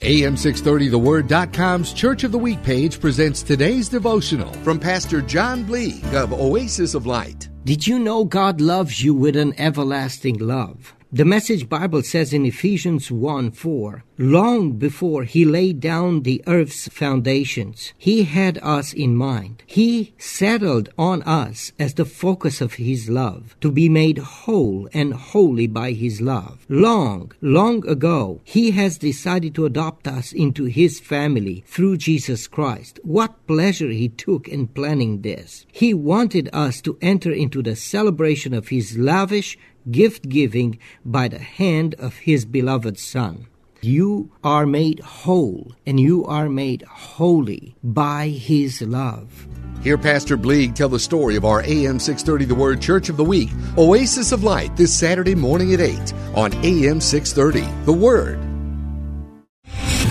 AM630TheWord.com's Church of the Week page presents today's devotional from Pastor John Bleak of Oasis of Light. Did you know God loves you with an everlasting love? The Message Bible says in Ephesians 1 4, long before He laid down the earth's foundations, He had us in mind. He settled on us as the focus of His love, to be made whole and holy by His love. Long, long ago, He has decided to adopt us into His family through Jesus Christ. What pleasure He took in planning this. He wanted us to enter into the celebration of His lavish gift giving by the hand of his beloved Son. You are made whole and you are made holy by his love. Hear Pastor Bleak tell the story of our AM 630 The Word Church of the Week, Oasis of Light, this Saturday morning at 8 on AM 630 The Word.